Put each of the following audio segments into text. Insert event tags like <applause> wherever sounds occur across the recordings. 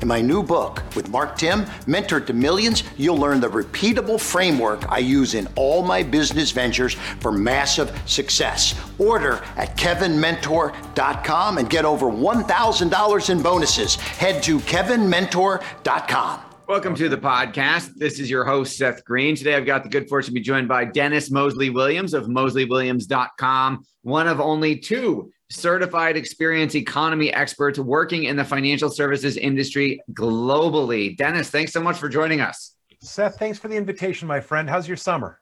In my new book with Mark Timm, Mentor to Millions, you'll learn the repeatable framework I use in all my business ventures for massive success. Order at kevinmentor.com and get over $1,000 in bonuses. Head to kevinmentor.com. Welcome to the podcast. This is your host, Seth Green. Today, I've got the good fortune to be joined by Dennis Moseley Williams of moseleywilliams.com, one of only two certified experience economy experts working in the financial services industry globally. Dennis, thanks so much for joining us. Seth, thanks for the invitation, my friend. How's your summer?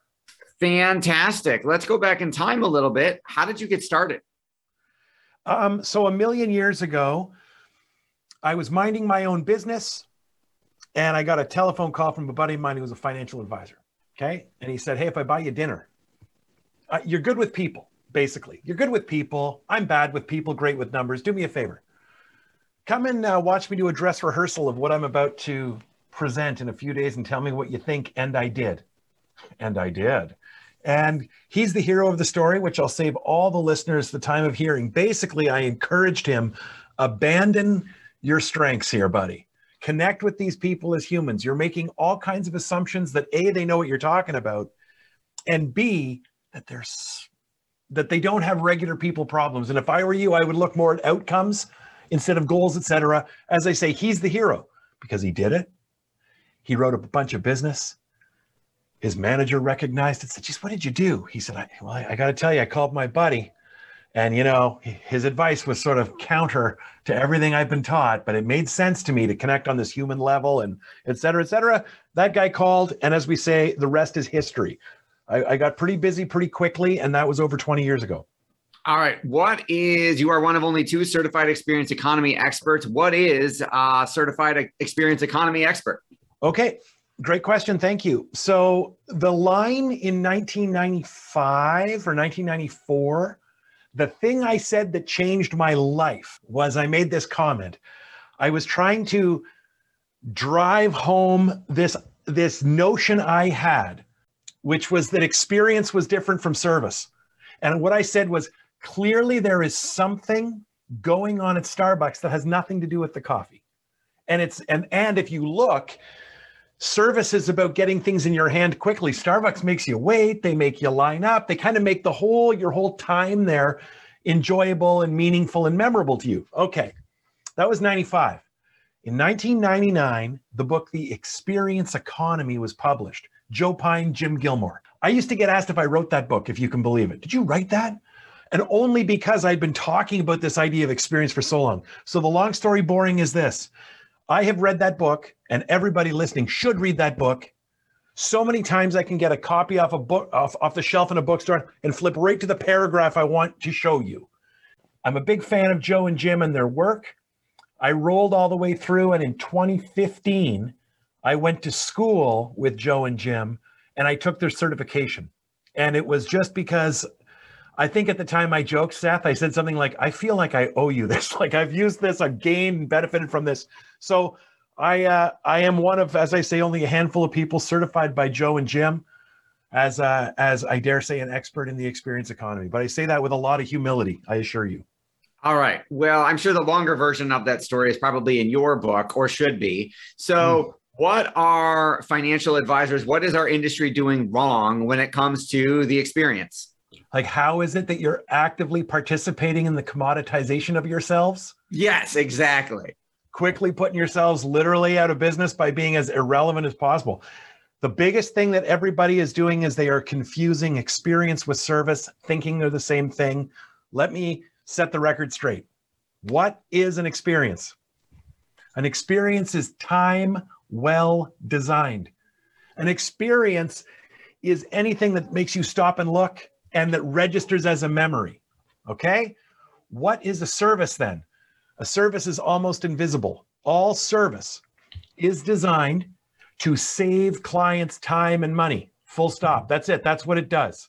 Fantastic. Let's go back in time a little bit. How did you get started? Um, so, a million years ago, I was minding my own business and I got a telephone call from a buddy of mine who was a financial advisor. Okay. And he said, Hey, if I buy you dinner, uh, you're good with people basically. You're good with people. I'm bad with people, great with numbers. Do me a favor. Come and uh, watch me do a dress rehearsal of what I'm about to present in a few days and tell me what you think. And I did. And I did. And he's the hero of the story, which I'll save all the listeners the time of hearing. Basically, I encouraged him abandon your strengths here, buddy. Connect with these people as humans. You're making all kinds of assumptions that A, they know what you're talking about, and B, that they're that they don't have regular people problems. And if I were you, I would look more at outcomes instead of goals, etc. As I say, he's the hero because he did it. He wrote a bunch of business. His manager recognized it, said, geez, what did you do? He said, I, well, I, I got to tell you, I called my buddy. And, you know, his advice was sort of counter to everything I've been taught, but it made sense to me to connect on this human level and et cetera, et cetera. That guy called. And as we say, the rest is history. I, I got pretty busy pretty quickly, and that was over 20 years ago. All right. What is, you are one of only two certified experience economy experts. What is a certified experience economy expert? Okay. Great question. Thank you. So the line in 1995 or 1994, the thing I said that changed my life was I made this comment. I was trying to drive home this this notion I had which was that experience was different from service. And what I said was clearly there is something going on at Starbucks that has nothing to do with the coffee. And it's and and if you look, service is about getting things in your hand quickly. Starbucks makes you wait, they make you line up, they kind of make the whole your whole time there enjoyable and meaningful and memorable to you. Okay. That was 95. In 1999, the book The Experience Economy was published. Joe Pine, Jim Gilmore. I used to get asked if I wrote that book, if you can believe it. Did you write that? And only because I'd been talking about this idea of experience for so long. So the long story boring is this I have read that book, and everybody listening should read that book. So many times I can get a copy off a book off, off the shelf in a bookstore and flip right to the paragraph I want to show you. I'm a big fan of Joe and Jim and their work. I rolled all the way through, and in 2015, I went to school with Joe and Jim and I took their certification. And it was just because I think at the time I joked, Seth, I said something like, I feel like I owe you this. <laughs> Like I've used this, I've gained, benefited from this. So I uh, I am one of, as I say, only a handful of people certified by Joe and Jim as uh, as I dare say an expert in the experience economy. But I say that with a lot of humility, I assure you. All right. Well, I'm sure the longer version of that story is probably in your book or should be. So, mm what are financial advisors what is our industry doing wrong when it comes to the experience like how is it that you're actively participating in the commoditization of yourselves yes exactly quickly putting yourselves literally out of business by being as irrelevant as possible The biggest thing that everybody is doing is they are confusing experience with service, thinking they're the same thing. Let me set the record straight. What is an experience? An experience is time well designed. An experience is anything that makes you stop and look and that registers as a memory. Okay? What is a service then? A service is almost invisible. All service is designed to save clients time and money. Full stop. That's it. That's what it does.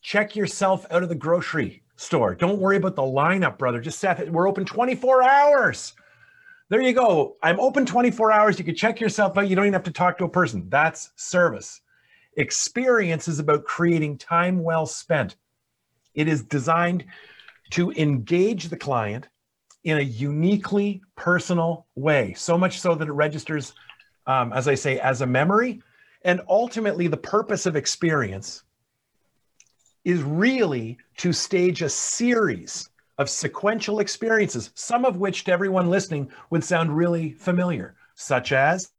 Check yourself out of the grocery store. Don't worry about the lineup, brother. Just Seth, we're open 24 hours. There you go. I'm open 24 hours. You can check yourself out. You don't even have to talk to a person. That's service. Experience is about creating time well spent. It is designed to engage the client in a uniquely personal way, so much so that it registers, um, as I say, as a memory. And ultimately, the purpose of experience is really to stage a series of sequential experiences, some of which to everyone listening would sound really familiar, such as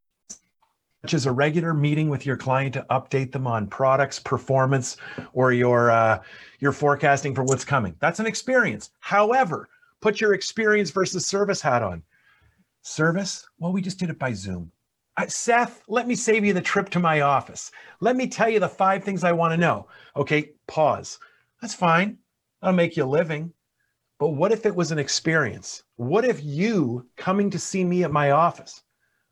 such as a regular meeting with your client to update them on products, performance, or your uh, your forecasting for what's coming. That's an experience. However, put your experience versus service hat on. Service? Well, we just did it by Zoom. Uh, Seth, let me save you the trip to my office. Let me tell you the five things I want to know. Okay, pause. That's fine. I'll make you a living. But what if it was an experience? What if you coming to see me at my office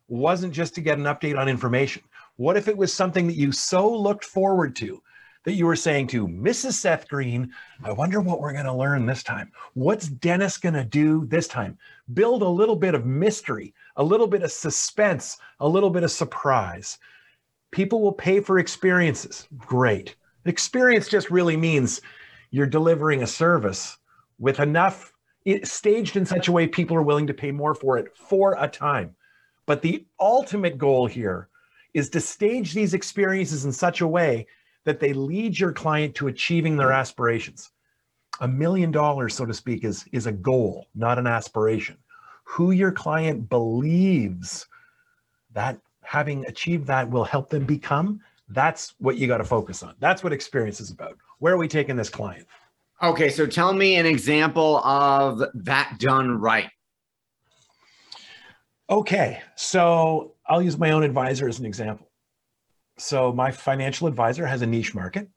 wasn't just to get an update on information? What if it was something that you so looked forward to that you were saying to Mrs. Seth Green, I wonder what we're going to learn this time. What's Dennis going to do this time? Build a little bit of mystery, a little bit of suspense, a little bit of surprise. People will pay for experiences. Great. Experience just really means you're delivering a service with enough it, staged in such a way people are willing to pay more for it for a time. But the ultimate goal here is to stage these experiences in such a way that they lead your client to achieving their aspirations. A million dollars, so to speak, is, is a goal, not an aspiration. Who your client believes that having achieved that will help them become, that's what you got to focus on. That's what experience is about. Where are we taking this client? Okay, so tell me an example of that done right. Okay, so I'll use my own advisor as an example. So my financial advisor has a niche market.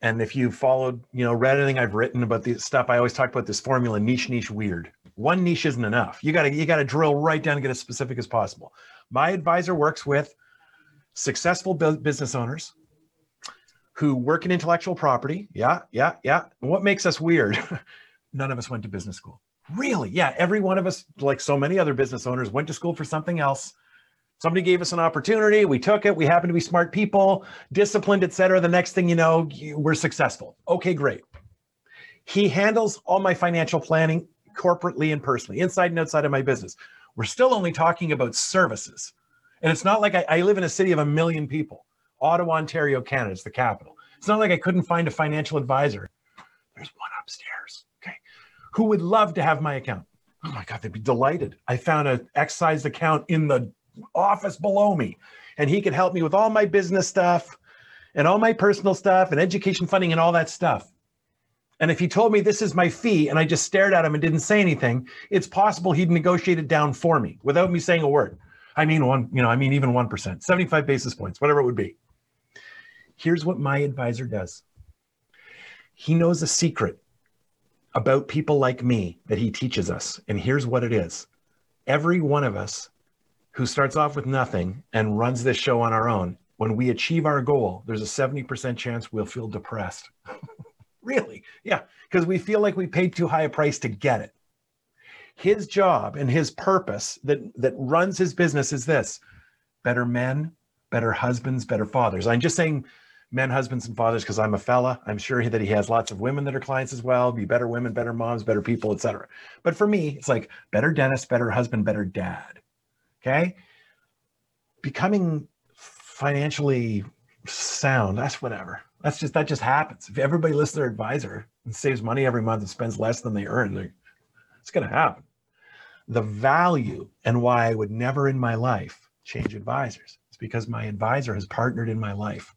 And if you followed, you know, read anything I've written about this stuff, I always talk about this formula niche, niche, weird. One niche isn't enough. You gotta, you gotta drill right down and get as specific as possible. My advisor works with successful business owners who work in intellectual property. Yeah, yeah, yeah. What makes us weird? <laughs> None of us went to business school. Really? Yeah, every one of us, like so many other business owners, went to school for something else. Somebody gave us an opportunity. We took it. We happen to be smart people, disciplined, et cetera. The next thing you know, we're successful. Okay, great. He handles all my financial planning corporately and personally, inside and outside of my business. We're still only talking about services. And it's not like I, I live in a city of a million people. Ottawa, Ontario, Canada is the capital. It's not like I couldn't find a financial advisor. There's one upstairs, okay, who would love to have my account. Oh my God, they'd be delighted. I found an X-sized account in the office below me, and he could help me with all my business stuff and all my personal stuff and education funding and all that stuff. And if he told me this is my fee and I just stared at him and didn't say anything, it's possible he'd negotiate it down for me without me saying a word. I mean, one, you know, I mean, even 1%, 75 basis points, whatever it would be. Here's what my advisor does he knows a secret about people like me that he teaches us. And here's what it is every one of us who starts off with nothing and runs this show on our own, when we achieve our goal, there's a 70% chance we'll feel depressed. <laughs> really? Yeah, because we feel like we paid too high a price to get it. His job and his purpose that, that runs his business is this better men, better husbands, better fathers. I'm just saying men, husbands, and fathers because I'm a fella. I'm sure that he has lots of women that are clients as well. Be better women, better moms, better people, etc. But for me, it's like better Dennis, better husband, better dad. Okay, becoming financially sound. That's whatever. That's just that just happens. If everybody listens to their advisor and saves money every month and spends less than they earn, it's going to happen. The value and why I would never in my life change advisors is because my advisor has partnered in my life.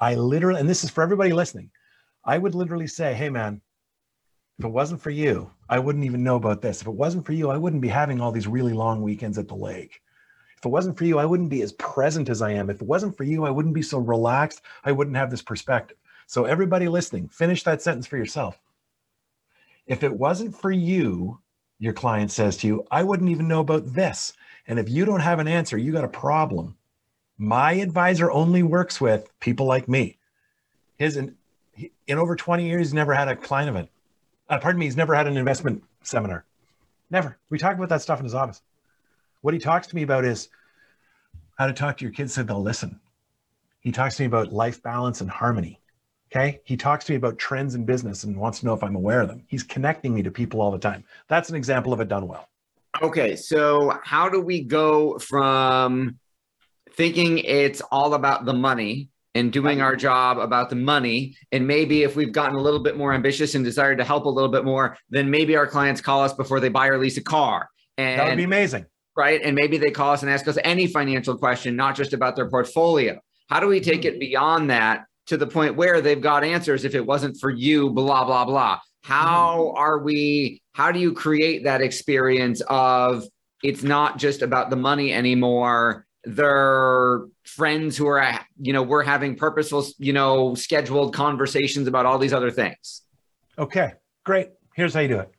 I literally, and this is for everybody listening, I would literally say, hey, man, if it wasn't for you, I wouldn't even know about this. If it wasn't for you, I wouldn't be having all these really long weekends at the lake. If it wasn't for you, I wouldn't be as present as I am. If it wasn't for you, I wouldn't be so relaxed. I wouldn't have this perspective. So, everybody listening, finish that sentence for yourself. If it wasn't for you, your client says to you, I wouldn't even know about this. And if you don't have an answer, you got a problem. My advisor only works with people like me. His in, in over 20 years, he's never had a client event. Uh, pardon me, he's never had an investment seminar. Never. We talk about that stuff in his office. What he talks to me about is how to talk to your kids so they'll listen. He talks to me about life balance and harmony. Okay. He talks to me about trends in business and wants to know if I'm aware of them. He's connecting me to people all the time. That's an example of it done well. Okay. So, how do we go from thinking it's all about the money and doing our job about the money. And maybe if we've gotten a little bit more ambitious and desired to help a little bit more, then maybe our clients call us before they buy or lease a car. And that would be amazing. Right. And maybe they call us and ask us any financial question, not just about their portfolio. How do we take it mm-hmm. beyond that to the point where they've got answers if it wasn't for you, blah, blah, blah? How mm-hmm. are we, how do you create that experience of it's not just about the money anymore? They're friends who are, you know, we're having purposeful, you know, scheduled conversations about all these other things. Okay, great. Here's how you do it.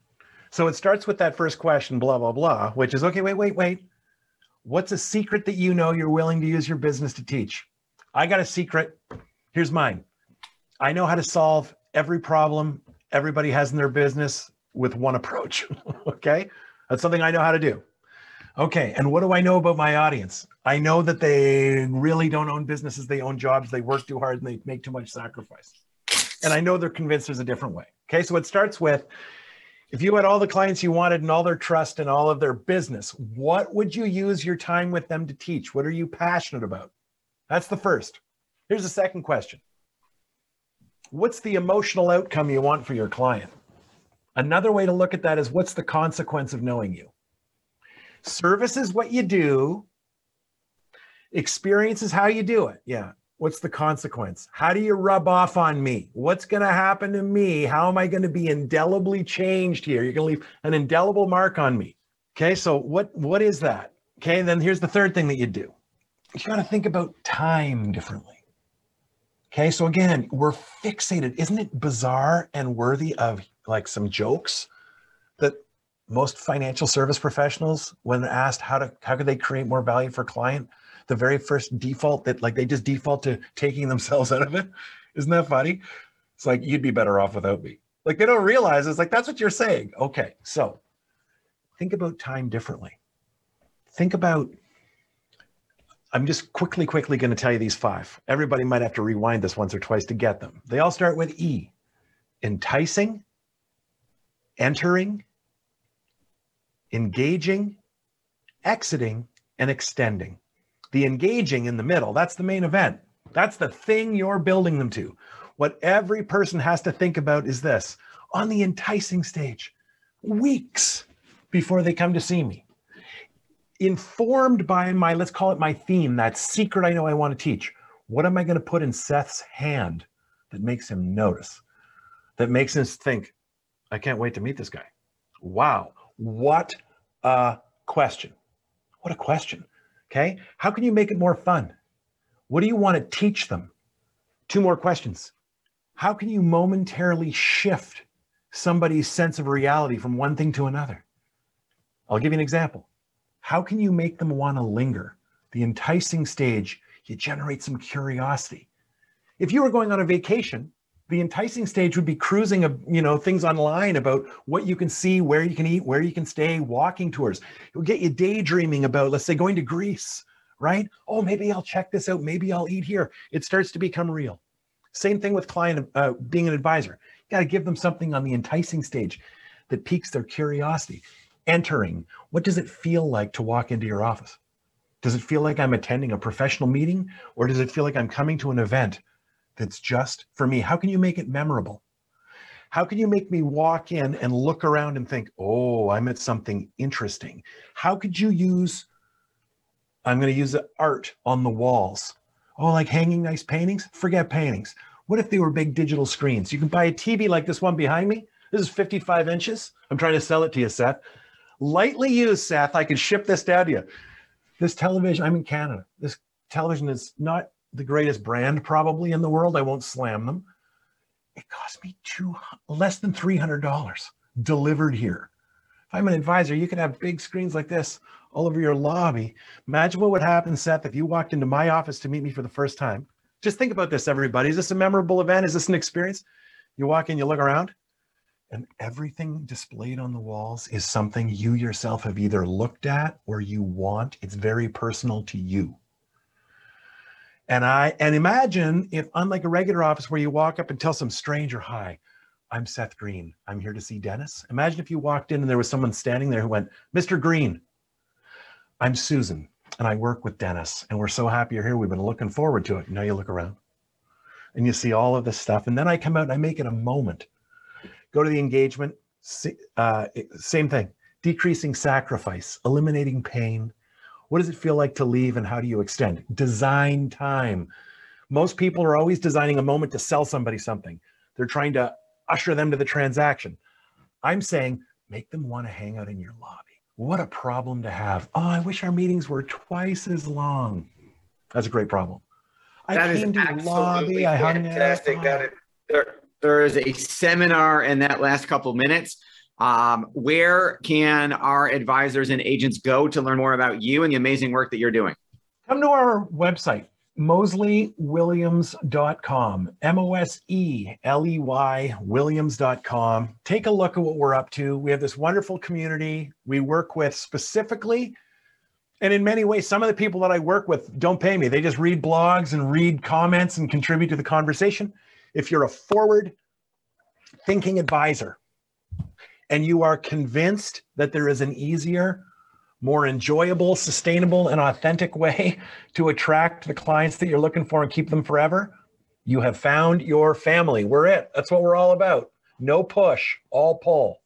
So it starts with that first question, blah, blah, blah, which is okay, wait, wait, wait. What's a secret that you know you're willing to use your business to teach? I got a secret. Here's mine. I know how to solve every problem everybody has in their business with one approach. <laughs> okay. That's something I know how to do. Okay. And what do I know about my audience? I know that they really don't own businesses. They own jobs. They work too hard and they make too much sacrifice. And I know they're convinced there's a different way. Okay. So it starts with if you had all the clients you wanted and all their trust and all of their business, what would you use your time with them to teach? What are you passionate about? That's the first. Here's the second question What's the emotional outcome you want for your client? Another way to look at that is what's the consequence of knowing you? Service is what you do, experience is how you do it. Yeah. What's the consequence? How do you rub off on me? What's going to happen to me? How am I going to be indelibly changed here? You're going to leave an indelible mark on me. Okay. So what, what is that? Okay. Then here's the third thing that you do. You got to think about time differently. Okay. So again, we're fixated. Isn't it bizarre and worthy of like some jokes most financial service professionals, when asked how to how could they create more value for client, the very first default that like they just default to taking themselves out of it. Isn't that funny? It's like you'd be better off without me. Like they don't realize it's like that's what you're saying. Okay, so think about time differently. Think about I'm just quickly, quickly going to tell you these five. Everybody might have to rewind this once or twice to get them. They all start with E enticing, entering, engaging, exiting, and extending. The engaging in the middle, that's the main event. That's the thing you're building them to. What every person has to think about is this on the enticing stage, weeks before they come to see me. Informed by my, let's call it my theme, that secret I know I want to teach. What am I going to put in Seth's hand that makes him notice, that makes him think, I can't wait to meet this guy? Wow, what a question. What a question. Okay. How can you make it more fun? What do you want to teach them? Two more questions. How can you momentarily shift somebody's sense of reality from one thing to another? I'll give you an example. How can you make them want to linger? The enticing stage, you generate some curiosity. If you were going on a vacation, the enticing stage would be cruising of you know things online about what you can see where you can eat where you can stay walking tours. It will get you daydreaming about let's say going to greece right? Oh maybe i'll check this out. Maybe i'll eat here. It starts to become real. Same thing with client uh, being an advisor. You got to give them something on the enticing stage that piques their curiosity. Entering. What does it feel like to walk into your office? Does it feel like i'm attending a professional meeting or does it feel like i'm coming to an event that's just for me? How can you make it memorable? How can you make me walk in and look around and think, oh, I'm at something interesting? How could you use I'm going to use art on the walls. Oh, like hanging nice paintings? Forget paintings. What if they were big digital screens? You can buy a TV like this one behind me. This is 55 inches. I'm trying to sell it to you, Seth. Lightly used, Seth. I can ship this down to you. This television, I'm in Canada. This television is not the greatest brand probably in the world. I won't slam them. It cost me two less than $300 delivered here. If I'm an advisor, you could have big screens like this all over your lobby. Imagine what would happen, Seth, if you walked into my office to meet me for the first time. Just think about this, everybody. Is this a memorable event? Is this an experience? You walk in, you look around, and everything displayed on the walls is something you yourself have either looked at or you want. It's very personal to you. And I and imagine if unlike a regular office where you walk up and tell some stranger, hi, I'm Seth Green. I'm here to see Dennis. Imagine if you walked in and there was someone standing there who went, Mr. Green, I'm Susan and I work with Dennis. And we're so happy you're here. We've been looking forward to it. Now you look around and you see all of this stuff. And then I come out and I make it a moment. Go to the engagement, uh, same thing, decreasing sacrifice, eliminating pain. What does it feel like to leave and how do you extend? Design time. Most people are always designing a moment to sell somebody something. They're trying to usher them to the transaction. I'm saying make them want to hang out in your lobby. What a problem to have. Oh, I wish our meetings were twice as long. That's a great problem. I that came to lobby. I hung fantastic. out. That is, there, there is a seminar in that last couple minutes. Um, where can our advisors and agents go to learn more about you and the amazing work that you're doing? Come to our website, moseleywilliams.com, M O S E L E Y Williams.com. Take a look at what we're up to. We have this wonderful community we work with specifically. And in many ways, some of the people that I work with don't pay me. They just read blogs and read comments and contribute to the conversation. If you're a forward thinking advisor and you are convinced that there is an easier, more enjoyable, sustainable, and authentic way <laughs> to attract the clients that you're looking for and keep them forever, you have found your family. We're it. That's what we're all about. No push, all pull.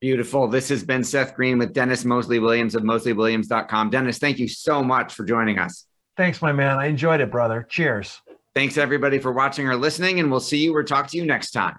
Beautiful. This has been Seth Green with Dennis Moseley Williams of moseleywilliams.com. Dennis, thank you so much for joining us. Thanks, my man. I enjoyed it, brother. Cheers. Thanks, everybody, for watching or listening, and we'll see you or talk to you next time.